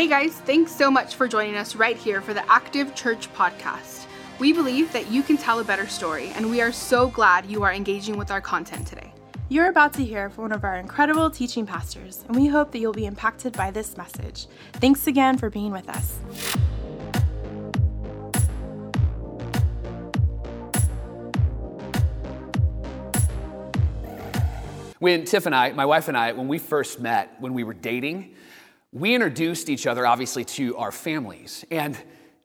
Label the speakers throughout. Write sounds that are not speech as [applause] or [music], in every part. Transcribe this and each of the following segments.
Speaker 1: Hey guys, thanks so much for joining us right here for the Active Church podcast. We believe that you can tell a better story, and we are so glad you are engaging with our content today.
Speaker 2: You're about to hear from one of our incredible teaching pastors, and we hope that you'll be impacted by this message. Thanks again for being with us.
Speaker 3: When Tiff and I, my wife and I, when we first met, when we were dating, we introduced each other obviously to our families. And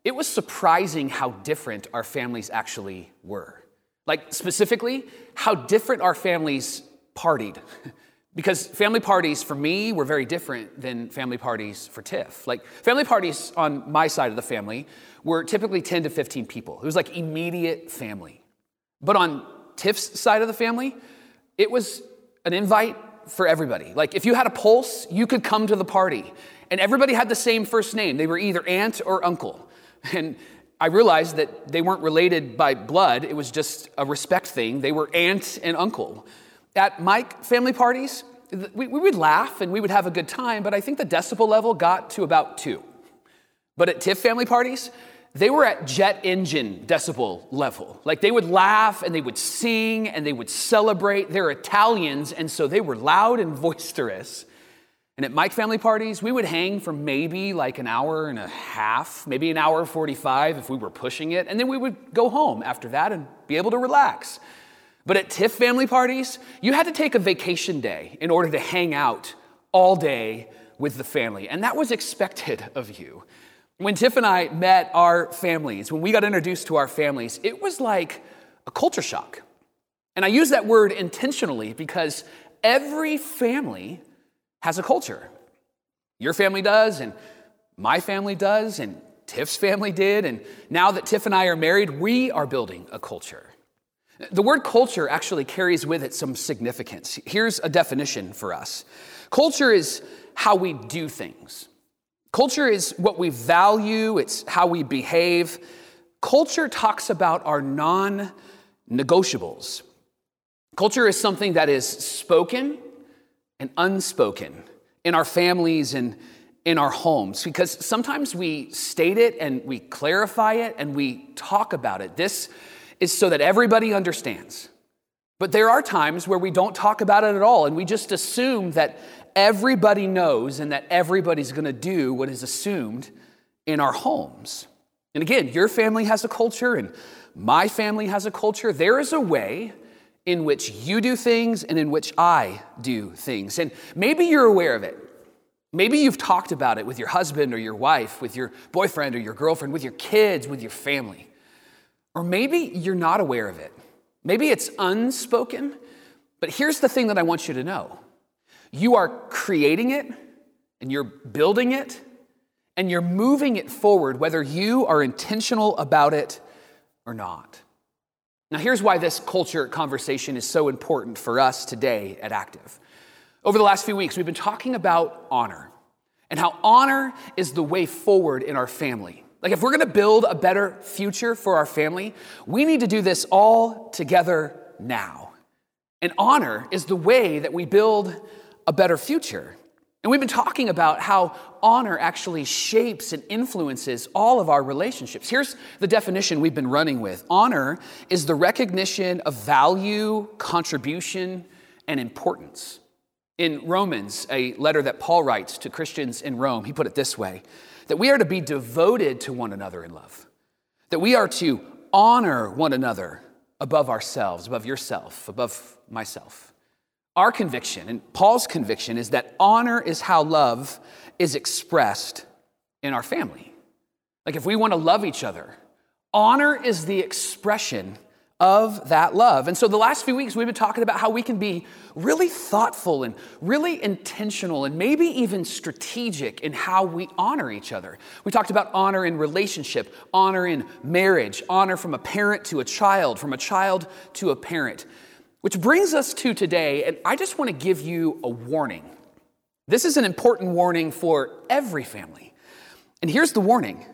Speaker 3: it was surprising how different our families actually were. Like, specifically, how different our families partied. [laughs] because family parties for me were very different than family parties for Tiff. Like, family parties on my side of the family were typically 10 to 15 people. It was like immediate family. But on Tiff's side of the family, it was an invite for everybody. Like if you had a pulse, you could come to the party. And everybody had the same first name. They were either aunt or uncle. [laughs] And I realized that they weren't related by blood, it was just a respect thing. They were aunt and uncle. At my family parties, we, we would laugh and we would have a good time, but I think the decibel level got to about two. But at Tiff family parties, they were at jet engine decibel level. Like they would laugh and they would sing and they would celebrate. They're Italians, and so they were loud and [laughs] boisterous. And at Mike family parties, we would hang for maybe like an hour and a half, maybe an hour 45 if we were pushing it, and then we would go home after that and be able to relax. But at Tiff family parties, you had to take a vacation day in order to hang out all day with the family, and that was expected of you. When Tiff and I met our families, when we got introduced to our families, it was like a culture shock. And I use that word intentionally because every family has a culture. Your family does, and my family does, and Tiff's family did. And now that Tiff and I are married, we are building a culture. The word culture actually carries with it some significance. Here's a definition for us culture is how we do things. Culture is what we value, it's how we behave. Culture talks about our non negotiables. Culture is something that is spoken and unspoken in our families and in our homes because sometimes we state it and we clarify it and we talk about it. This is so that everybody understands. But there are times where we don't talk about it at all and we just assume that everybody knows and that everybody's going to do what is assumed in our homes. And again, your family has a culture and my family has a culture. There is a way in which you do things and in which I do things. And maybe you're aware of it. Maybe you've talked about it with your husband or your wife, with your boyfriend or your girlfriend, with your kids, with your family. Or maybe you're not aware of it. Maybe it's unspoken. But here's the thing that I want you to know you are creating it and you're building it and you're moving it forward, whether you are intentional about it or not. Now, here's why this culture conversation is so important for us today at Active. Over the last few weeks, we've been talking about honor and how honor is the way forward in our family. Like, if we're gonna build a better future for our family, we need to do this all together now. And honor is the way that we build a better future. And we've been talking about how honor actually shapes and influences all of our relationships. Here's the definition we've been running with honor is the recognition of value, contribution, and importance. In Romans, a letter that Paul writes to Christians in Rome, he put it this way that we are to be devoted to one another in love, that we are to honor one another above ourselves, above yourself, above myself. Our conviction, and Paul's conviction, is that honor is how love is expressed in our family. Like if we want to love each other, honor is the expression of that love. And so the last few weeks we've been talking about how we can be really thoughtful and really intentional and maybe even strategic in how we honor each other. We talked about honor in relationship, honor in marriage, honor from a parent to a child, from a child to a parent. Which brings us to today, and I just want to give you a warning. This is an important warning for every family. And here's the warning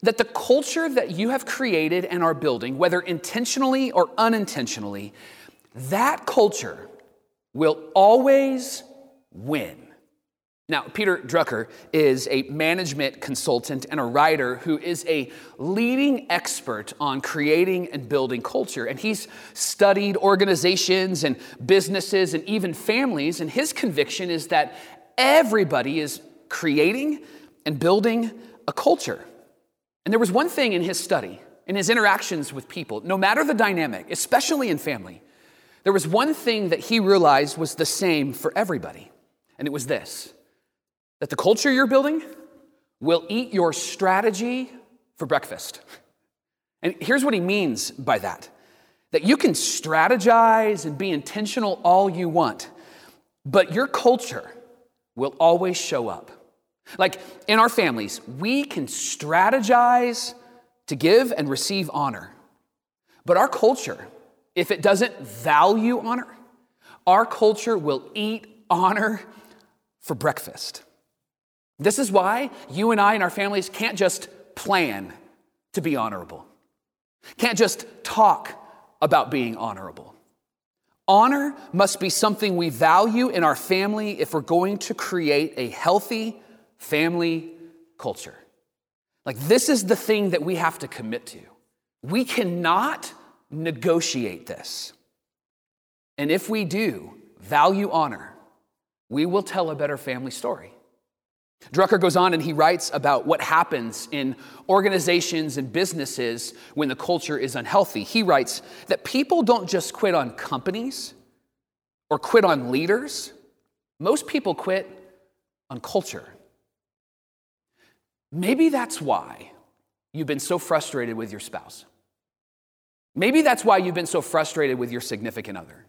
Speaker 3: that the culture that you have created and are building, whether intentionally or unintentionally, that culture will always win. Now, Peter Drucker is a management consultant and a writer who is a leading expert on creating and building culture. And he's studied organizations and businesses and even families. And his conviction is that everybody is creating and building a culture. And there was one thing in his study, in his interactions with people, no matter the dynamic, especially in family, there was one thing that he realized was the same for everybody. And it was this that the culture you're building will eat your strategy for breakfast. And here's what he means by that that you can strategize and be intentional all you want, but your culture will always show up. Like in our families, we can strategize to give and receive honor, but our culture, if it doesn't value honor, our culture will eat honor for breakfast. This is why you and I and our families can't just plan to be honorable, can't just talk about being honorable. Honor must be something we value in our family if we're going to create a healthy family culture. Like, this is the thing that we have to commit to. We cannot negotiate this. And if we do value honor, we will tell a better family story. Drucker goes on and he writes about what happens in organizations and businesses when the culture is unhealthy. He writes that people don't just quit on companies or quit on leaders, most people quit on culture. Maybe that's why you've been so frustrated with your spouse. Maybe that's why you've been so frustrated with your significant other.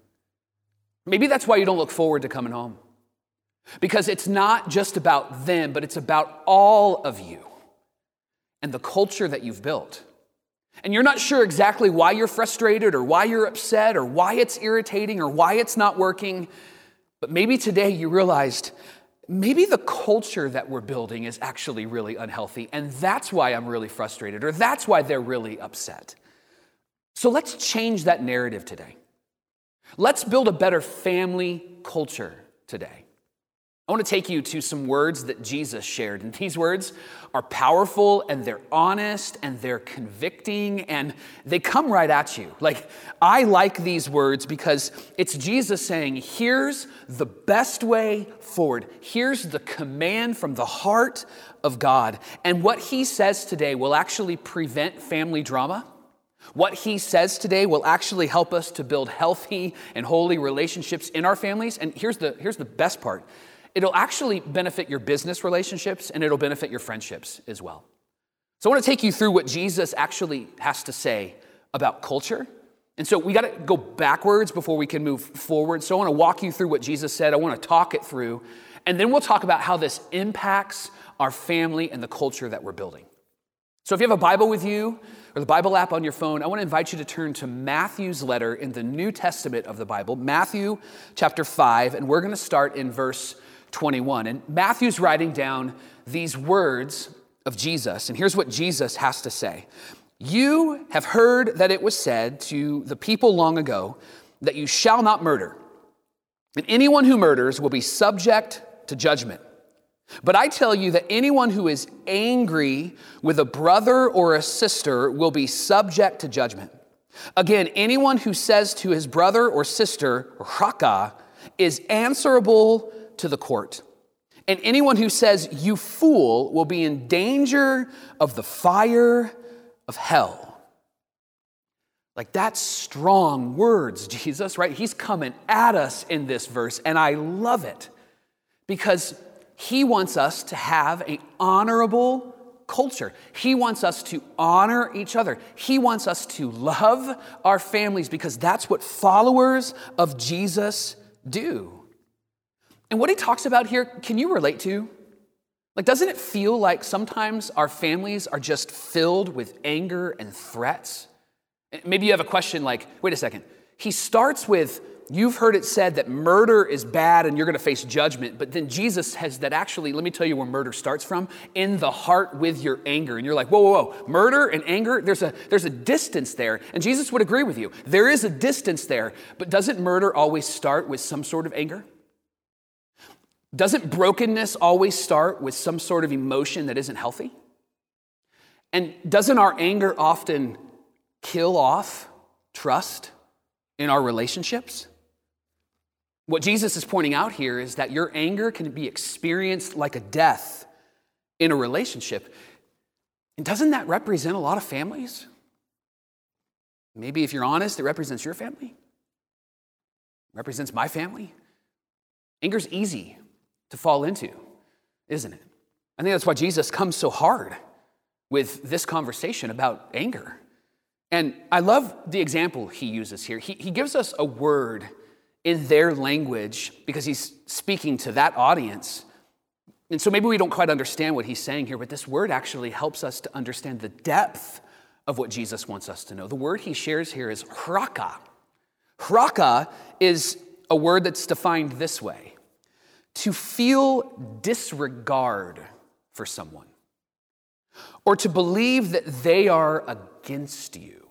Speaker 3: Maybe that's why you don't look forward to coming home. Because it's not just about them, but it's about all of you and the culture that you've built. And you're not sure exactly why you're frustrated or why you're upset or why it's irritating or why it's not working. But maybe today you realized maybe the culture that we're building is actually really unhealthy. And that's why I'm really frustrated or that's why they're really upset. So let's change that narrative today. Let's build a better family culture today. I want to take you to some words that Jesus shared. And these words are powerful and they're honest and they're convicting and they come right at you. Like, I like these words because it's Jesus saying, here's the best way forward. Here's the command from the heart of God. And what he says today will actually prevent family drama. What he says today will actually help us to build healthy and holy relationships in our families. And here's the, here's the best part it'll actually benefit your business relationships and it'll benefit your friendships as well. So I want to take you through what Jesus actually has to say about culture. And so we got to go backwards before we can move forward. So I want to walk you through what Jesus said. I want to talk it through. And then we'll talk about how this impacts our family and the culture that we're building. So if you have a Bible with you or the Bible app on your phone, I want to invite you to turn to Matthew's letter in the New Testament of the Bible, Matthew chapter 5, and we're going to start in verse 21. And Matthew's writing down these words of Jesus. And here's what Jesus has to say You have heard that it was said to the people long ago that you shall not murder, and anyone who murders will be subject to judgment. But I tell you that anyone who is angry with a brother or a sister will be subject to judgment. Again, anyone who says to his brother or sister, Raca, is answerable to the court. And anyone who says, you fool, will be in danger of the fire of hell. Like that's strong words, [laughs] Jesus, right? He's coming at us in this verse, and I love it because he wants us to have an honorable culture. He wants us to honor each other. He wants us to love our families because that's what followers of Jesus do. And what he talks about here, can you relate to? Like, doesn't it feel like sometimes our families are just filled with anger and threats? Maybe you have a question like, wait a second. He starts with, you've heard it said that murder is bad and you're going to face judgment. But then Jesus says that actually, let me tell you where murder starts from in the heart with your anger. And you're like, whoa, whoa, whoa. Murder and anger, there's a, there's a distance there. And Jesus would agree with you. There is a distance there. But doesn't murder always start with some sort of anger? Doesn't brokenness always start with some sort of emotion that isn't healthy? And doesn't our anger often kill off trust in our relationships? What Jesus is pointing out here is that your anger can be experienced like a death in a relationship. And doesn't that represent a lot of families? Maybe if you're honest, it represents your family, it represents my family. Anger's easy to fall into, isn't it? I think that's why Jesus comes so hard with this conversation about anger. And I love the example he uses here. He, he gives us a word in their language because he's speaking to that audience. And so maybe we don't quite understand what he's saying here, but this word actually helps us to understand the depth of what Jesus wants us to know. The word he shares here is hraka. Hraka is a word that's defined this way to feel disregard for someone, or to believe that they are against you.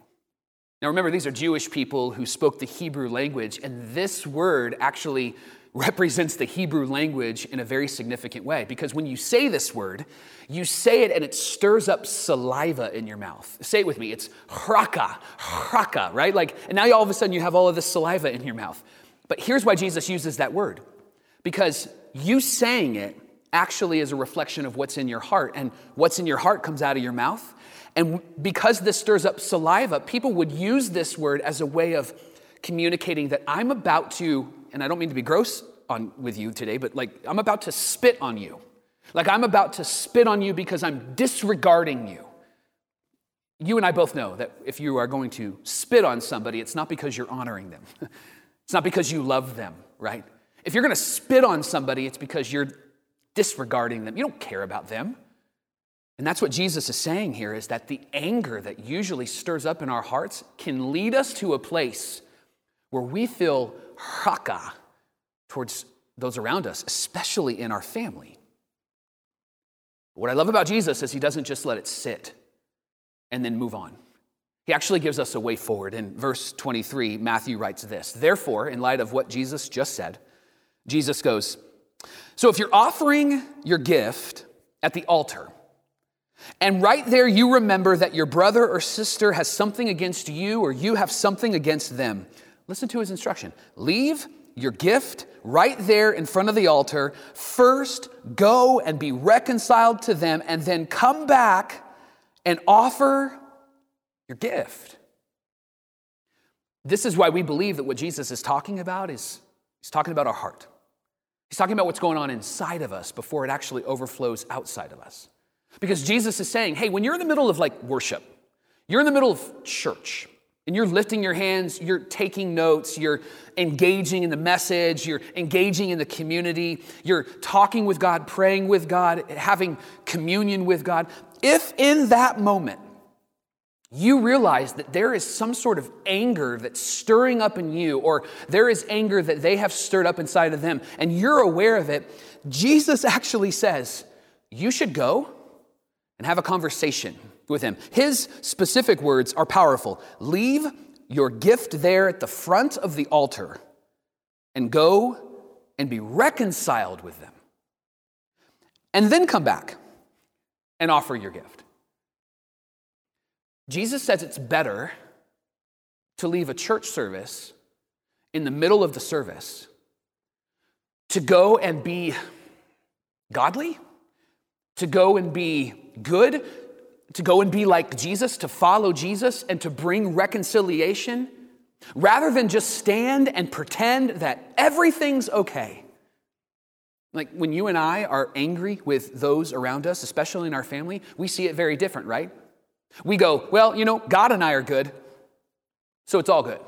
Speaker 3: Now, remember, these are Jewish people who spoke the Hebrew language, and this word actually [laughs] represents the Hebrew language in a very significant way because when you say this word, you say it and it stirs up saliva in your mouth. Say it with me. It's hraka, hraka, right? Like, and now all of a sudden you have all of this saliva in your mouth. But here's why Jesus uses that word because you saying it actually is a reflection of what's in your heart, and what's in your heart comes out of your mouth. And because this stirs up saliva, people would use this word as a way of communicating that I'm about to, and I don't mean to be gross on with you today, but like I'm about to spit on you. Like I'm about to spit on you because I'm disregarding you. You and I both know that if you are going to spit on somebody, it's not because you're honoring them. [laughs] It's not because you love them, right? If you're going to spit on somebody, it's because you're disregarding them. You don't care about them. And that's what Jesus is saying here is that the anger that usually stirs up in our hearts can lead us to a place where we feel haka towards those around us, especially in our family. What I love about Jesus is he doesn't just let it sit and then move on. He actually gives us a way forward. In verse 23, Matthew writes this Therefore, in light of what Jesus just said, Jesus goes, So if you're offering your gift at the altar, and right there you remember that your brother or sister has something against you or you have something against them, listen to his instruction. Leave your gift right there in front of the altar. First, go and be reconciled to them, and then come back and offer your gift. This is why we believe that what Jesus is talking about is he's talking about our heart. He's talking about what's going on inside of us before it actually overflows outside of us. Because Jesus is saying, hey, when you're in the middle of like worship, you're in the middle of church, and you're lifting your hands, you're taking notes, you're engaging in the message, you're engaging in the community, you're talking with God, praying with God, having communion with God. If in that moment you realize that there is some sort of anger that's stirring up in you, or there is anger that they have stirred up inside of them, and you're aware of it, Jesus actually says, You should go and have a conversation with him. His specific words are powerful. Leave your gift there at the front of the altar and go and be reconciled with them. And then come back and offer your gift. Jesus says it's better to leave a church service in the middle of the service to go and be godly, to go and be good, to go and be like Jesus, to follow Jesus, and to bring reconciliation, rather than just stand and pretend that everything's okay. Like when you and I are angry with those around us, especially in our family, we see it very different, right? We go, well, you know, God and I are good, so it's all good.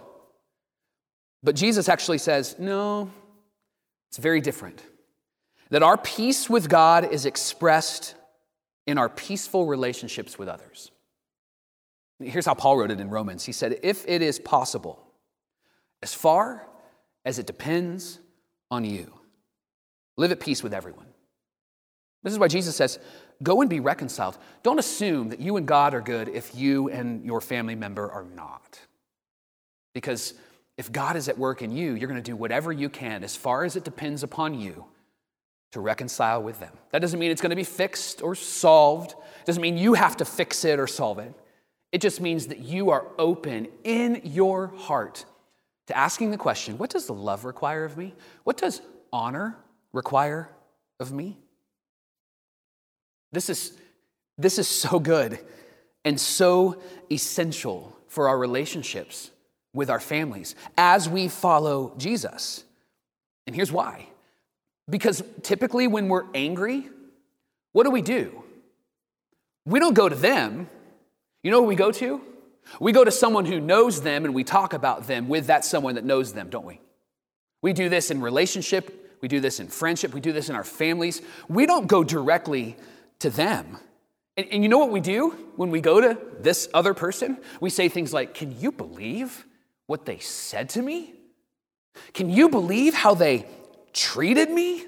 Speaker 3: But Jesus actually says, no, it's very different. That our peace with God is expressed in our peaceful relationships with others. Here's how Paul wrote it in Romans. He said, If it is possible, as far as it depends on you, live at peace with everyone. This is why Jesus says, Go and be reconciled. Don't assume that you and God are good if you and your family member are not. Because if God is at work in you, you're going to do whatever you can, as far as it depends upon you, to reconcile with them. That doesn't mean it's going to be fixed or solved. It doesn't mean you have to fix it or solve it. It just means that you are open in your heart to asking the question what does love require of me? What does honor require of me? This is, this is so good and so essential for our relationships with our families as we follow Jesus. And here's why because typically, when we're angry, what do we do? We don't go to them. You know who we go to? We go to someone who knows them and we talk about them with that someone that knows them, don't we? We do this in relationship, we do this in friendship, we do this in our families. We don't go directly to them. And, and you know what we do when we go to this other person? We say things like, Can you believe what they said to me? Can you believe how they treated me?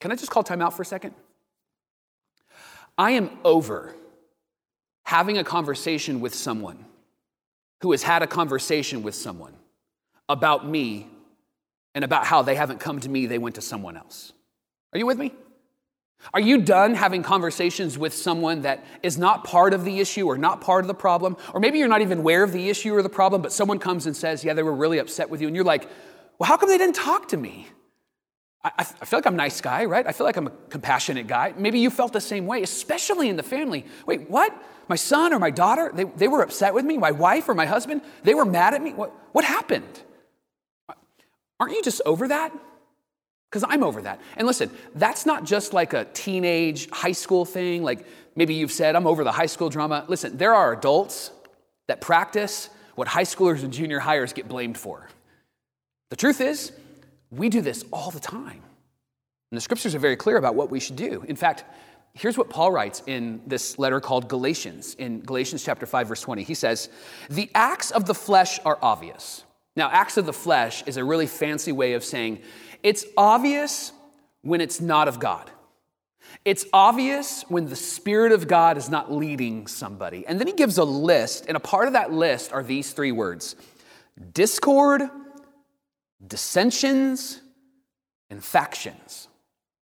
Speaker 3: Can I just call time out for a second? I am over having a conversation with someone who has had a conversation with someone about me and about how they haven't come to me, they went to someone else. Are you with me? Are you done having conversations with someone that is not part of the issue or not part of the problem? Or maybe you're not even aware of the issue or the problem, but someone comes and says, Yeah, they were really upset with you. And you're like, well, how come they didn't talk to me? I, I feel like I'm a nice guy, right? I feel like I'm a compassionate guy. Maybe you felt the same way, especially in the family. Wait, what? My son or my daughter, they, they were upset with me? My wife or my husband, they were mad at me? What, what happened? Aren't you just over that? Because I'm over that. And listen, that's not just like a teenage high school thing, like maybe you've said, I'm over the high school drama. Listen, there are adults that practice what high schoolers and junior hires get blamed for. The truth is, we do this all the time. And the scriptures are very clear about what we should do. In fact, here's what Paul writes in this letter called Galatians, in Galatians chapter 5, verse 20. He says, The acts of the flesh are obvious. Now, acts of the flesh is a really fancy way of saying it's obvious when it's not of God. It's obvious when the Spirit of God is not leading somebody. And then he gives a list, and a part of that list are these three words discord, dissensions, and factions.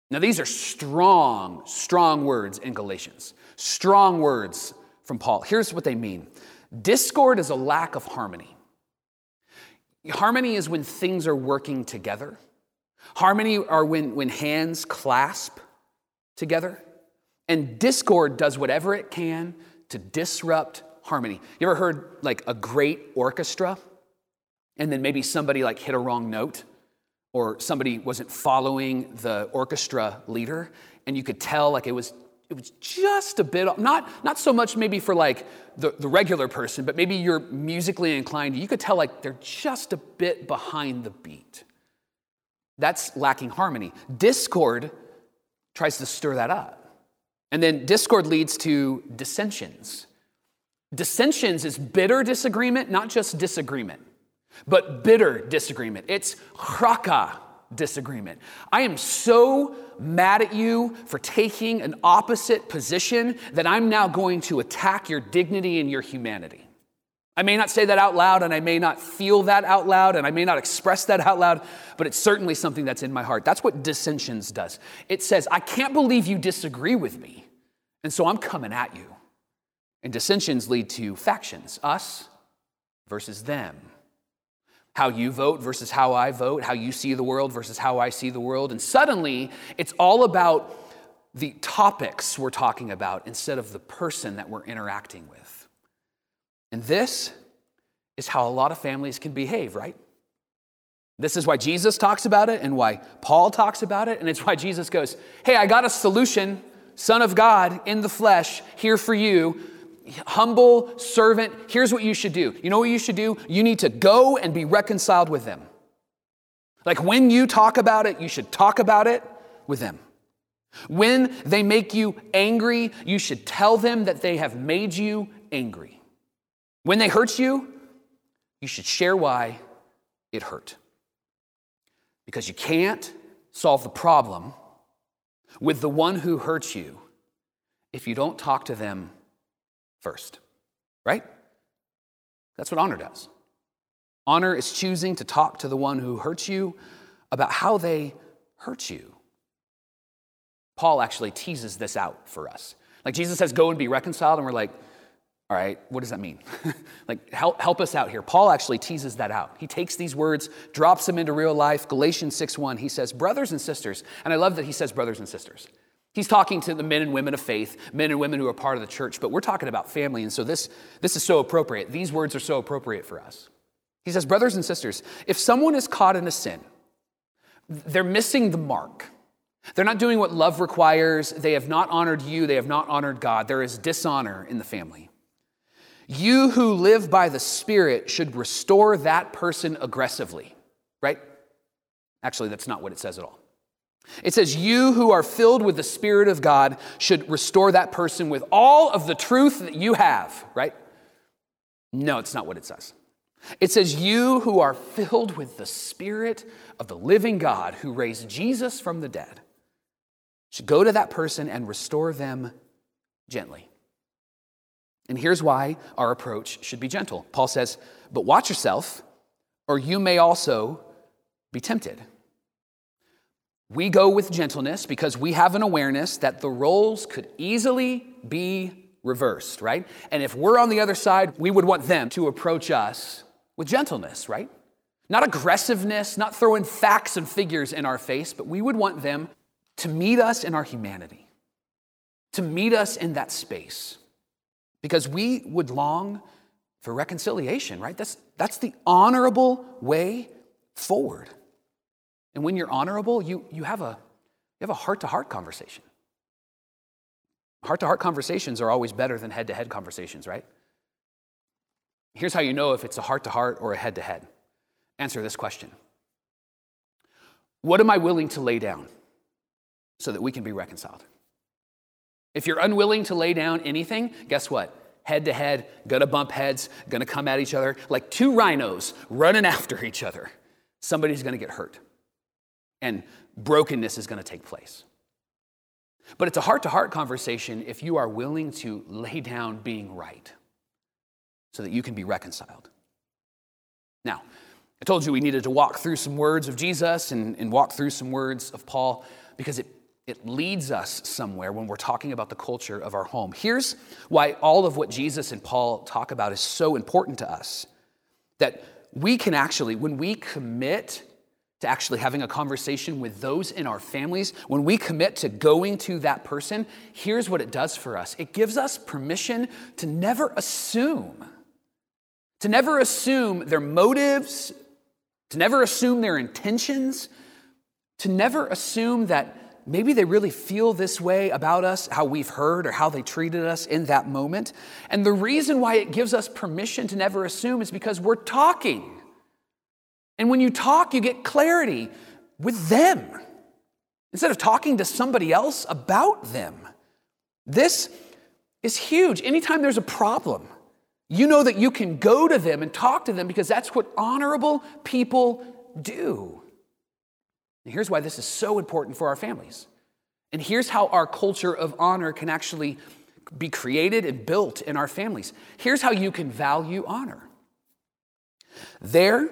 Speaker 3: Now, these are strong, strong words in Galatians. Strong words from Paul. Here's what they mean discord is a lack of harmony. Harmony is when things are working together. Harmony are when, when hands clasp together. And discord does whatever it can to disrupt harmony. You ever heard like a great orchestra? and then maybe somebody like hit a wrong note or somebody wasn't following the orchestra leader and you could tell like it was it was just a bit not not so much maybe for like the, the regular person but maybe you're musically inclined you could tell like they're just a bit behind the beat that's lacking harmony discord tries to stir that up and then discord leads to dissensions dissensions is bitter disagreement not just disagreement but bitter disagreement. It's chaka disagreement. I am so mad at you for taking an opposite position that I'm now going to attack your dignity and your humanity. I may not say that out loud, and I may not feel that out loud, and I may not express that out loud, but it's certainly something that's in my heart. That's what dissensions does. It says, I can't believe you disagree with me, and so I'm coming at you. And dissensions lead to factions us versus them how you vote versus how I vote, how you see the world versus how I see the world. And suddenly, it's all about the topics we're talking about instead of the person that we're interacting with. And this is how a lot of families can behave, right? This is why Jesus talks about it and why Paul talks about it. And it's why Jesus goes, Hey, I got a solution, Son of God in the flesh, here for you humble servant, here's what you should do. You know what you should do? You need to go and be reconciled with them. Like when you talk about it, you should talk about it with them. When they make you angry, you should tell them that they have made you angry. When they hurt you, you should share why it hurt. Because you can't solve the problem with the one who hurts you if you don't talk to them first, right? That's what honor does. Honor is choosing to talk to the one who hurts you about how they hurt you. Paul actually teases this out for us. Like Jesus says, go and be reconciled, and we're like, all right, what does that mean? [laughs] like, help, help us out here. Paul actually teases that out. He takes these words, drops them into real life. Galatians 6 1, he says, brothers and sisters. And I love that he says brothers and sisters. He's talking to the men and women of faith, men and women who are part of the church, but we're talking about family, and so this, this is so appropriate. These words are so appropriate for us. He says, Brothers and sisters, if someone is caught in a sin, they're missing the mark. They're not doing what love requires. They have not honored you. They have not honored God. There is dishonor in the family. You who live by the Spirit should restore that person aggressively, right? Actually, that's not what it says at all. It says, You who are filled with the Spirit of God should restore that person with all of the truth that you have, right? No, it's not what it says. It says, You who are filled with the Spirit of the living God who raised Jesus from the dead should go to that person and restore them gently. And here's why our approach should be gentle. Paul says, But watch yourself, or you may also be tempted. We go with gentleness because we have an awareness that the roles could easily be reversed, right? And if we're on the other side, we would want them to approach us with gentleness, right? Not aggressiveness, not throwing facts and figures in our face, but we would want them to meet us in our humanity, to meet us in that space, because we would long for reconciliation, right? That's, that's the honorable way forward. And when you're honorable, you, you have a you have a heart-to-heart conversation. Heart-to-heart conversations are always better than head-to-head conversations, right? Here's how you know if it's a heart-to-heart or a head-to-head. Answer this question. What am I willing to lay down so that we can be reconciled? If you're unwilling to lay down anything, guess what? Head to head, gonna bump heads, gonna come at each other like two rhinos running [laughs] after each other. Somebody's gonna get hurt and brokenness is to take place. But it's a heart to heart conversation if you are willing to lay down being right so that you can be reconciled. Now, I told you we needed to walk through some words of Jesus and, and walk through some words of Paul because it, it leads us somewhere when we're talking about the culture of our home. Here's why all of what Jesus and Paul talk about is so important to us that we can actually, when we commit to actually having a conversation with those in our families, when we commit to going to that person, here's what it does for us it gives us permission to never assume, to never assume their motives, to never assume their intentions, to never assume that maybe they really feel this way about us, how we've heard or how they treated us in that moment. And the reason why it gives us permission to never assume is because we're talking. And when you talk, you get clarity with them instead of talking to somebody else about them. This is huge. Anytime there's a problem, you know that you can go to them and talk to them because that's what honorable people do. And here's why this is so important for our families. And here's how our culture of honor can actually be created and built in our families. Here's how you can value honor. There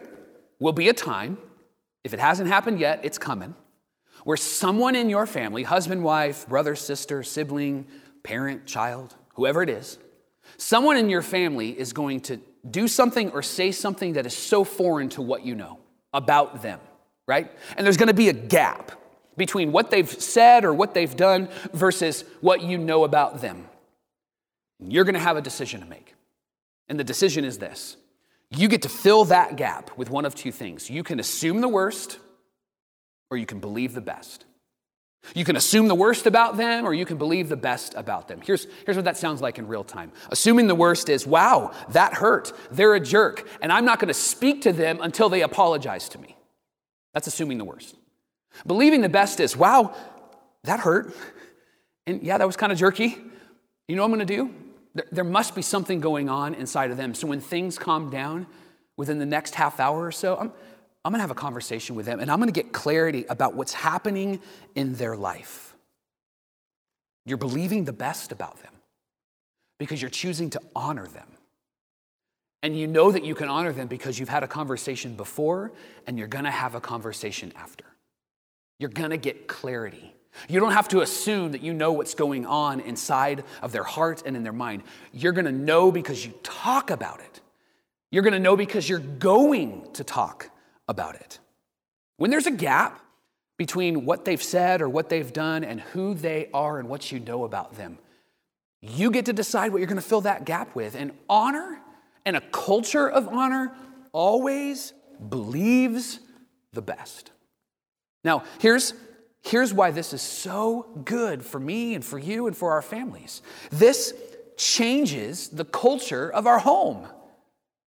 Speaker 3: will be a time, if it hasn't happened yet, it's coming, where someone in your family, husband, wife, brother, sister, sibling, parent, child, whoever it is, someone in your family is going to do something or say something that is so foreign to what you know about them, right? And there's going to be a gap between what they've said or what they've done versus what you know about them. You're going to have a decision to make. And the decision is this you get to fill that gap with one of two things. You can assume the worst, or you can believe the best. You can assume the worst about them, or you can believe the best about them. Here's, here's what that sounds like in real time. Assuming the worst is, wow, that hurt. They're a jerk, and I'm not going to speak to them until they apologize to me. That's assuming the worst. Believing the best is, wow, that hurt. And yeah, that was kind of jerky. You know what I'm going to do? There must be something going on inside of them. So when things calm down within the next half hour or so, I'm, I'm going to have a conversation with them and I'm going to get clarity about what's happening in their life. You're believing the best about them because you're choosing to honor them. And you know that you can honor them because you've had a conversation before and you're going to have a conversation after. You're going to get clarity You don't have to assume that you know what's going on inside of their heart and in their mind. You're going to know because you talk about it. You're going to know because you're going to talk about it. When there's a gap between what they've said or what they've done and who they are and what you know about them, you get to decide what you're going to fill that gap with. And honor and a culture of honor always believes the best. Now, here's, here's why this is so good for me and for you and for our families. This changes the culture of our home.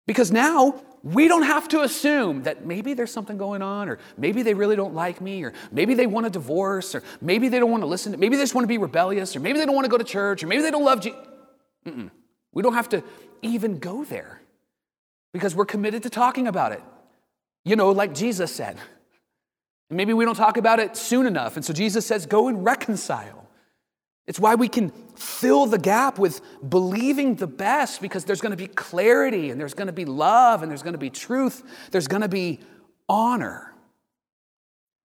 Speaker 3: Because now we don't have to assume that maybe there's something going on, or maybe they really don't like me, or maybe they want a divorce, or maybe they don't want to listen, to, maybe they just want to be rebellious, or maybe they don't want to go to church, or maybe they don't love Jesus. We don't have to even go there because we're committed to talking about it. You know, like Jesus said. And maybe we don't talk about it soon enough. And so Jesus says, go and reconcile. It's why we can fill the gap with believing the best because there's going to be clarity and there's going to be love and there's going to be truth. There's going to be honor.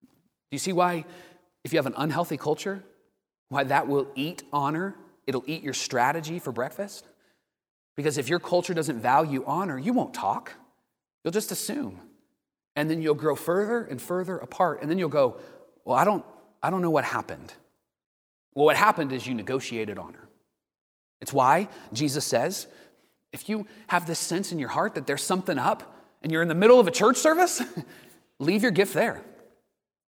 Speaker 3: Do you see why, if you have an unhealthy culture, why that will eat honor? It'll eat your strategy for breakfast? Because if your culture doesn't value honor, you won't talk. You'll just assume. And then you'll grow further and further apart. And then you'll go, Well, I don't, I don't know what happened. Well, what happened is you negotiated honor. It's why Jesus says, if you have this sense in your heart that there's something up and you're in the middle of a church service, [laughs] leave your gift there.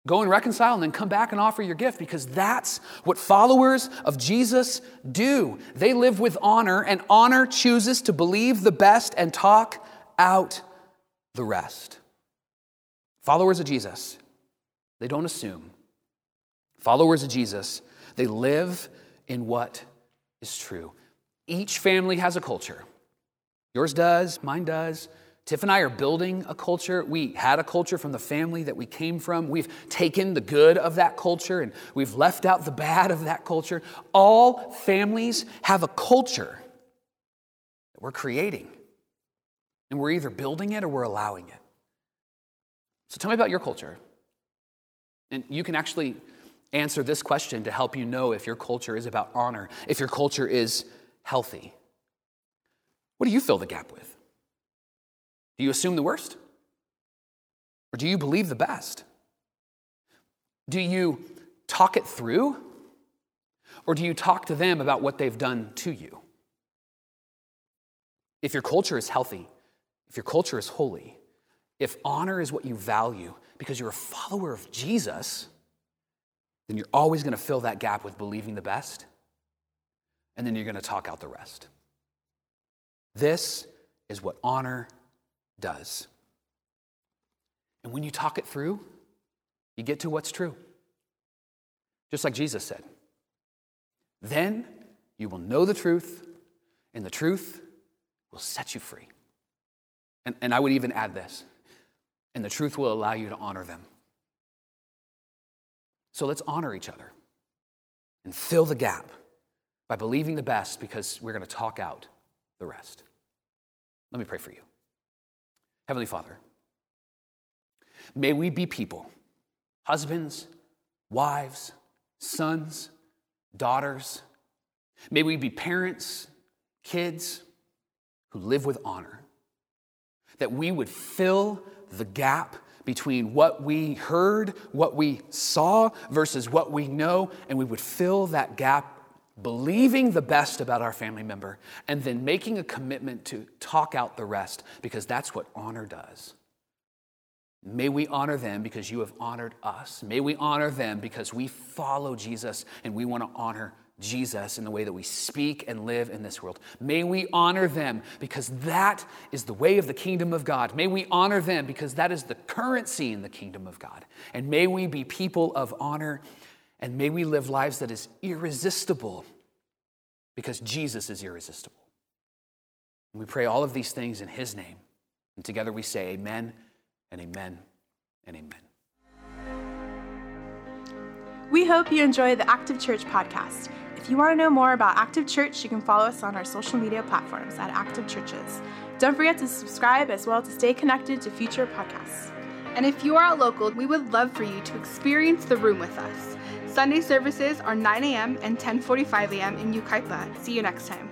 Speaker 3: Go and reconcile and then come back and offer your gift because that's what followers of Jesus do. They live with honor, and honor chooses to believe the best and talk out the rest. Followers of Jesus, they don't assume. Followers of Jesus, they live in what is true. Each family has a culture. Yours does, mine does, Tiff and I are building a culture. We had a culture from the family that we came from. We've taken the good of that culture and we've left out the bad of that culture. All families have a culture that we're creating. And we're either building it or we're allowing it. So tell me about your culture. And you can actually answer this question to help you know if your culture is about honor, if your culture is healthy. What do you fill the gap with? Do you assume the worst? Or do you believe the best? Do you talk it through? Or do you talk to them about what they've done to you? If your culture is healthy, if your culture is holy, if honor is what you value because you're a follower of Jesus, then you're always going to fill that gap with believing the best, and then you're going to talk out the rest. This is what honor does. And when you talk it through, you get to what's true. Just like Jesus said. Then you will know the truth, and the truth will set you free. And, and I would even add this and the truth will allow you to honor them. So let's honor each other and fill the gap by believing the best because we're going to talk out the rest. Let me pray for you. Heavenly Father, may we be people, husbands, wives, sons, daughters. May we be parents, kids who live with honor. That we would fill the gap between what we heard, what we saw, versus what we know, and we would fill that gap believing the best about our family member, and then making a commitment to talk out the rest because that's what honor does. May we honor them because you have honored us. May we honor them because we follow Jesus and we want to honor Jesus in the way that we speak and live in this world. May we honor them because that is the way of the kingdom of God. May we honor them because that is the currency in the kingdom of God. And may we be people of honor and may we live lives that is irresistible because Jesus is irresistible. We pray all of these things in his name. And together we say amen and amen and amen.
Speaker 2: We hope you enjoy the Active Church podcast. If you want to know more about Active Church, you can follow us on our social media platforms at Active Churches. Don't forget to subscribe as well to stay connected to future podcasts.
Speaker 1: And if you are local, we would love for you to experience the room with us. Sunday services are 9 a.m. and 10:45 a.m. in Yucaipa. See you next time.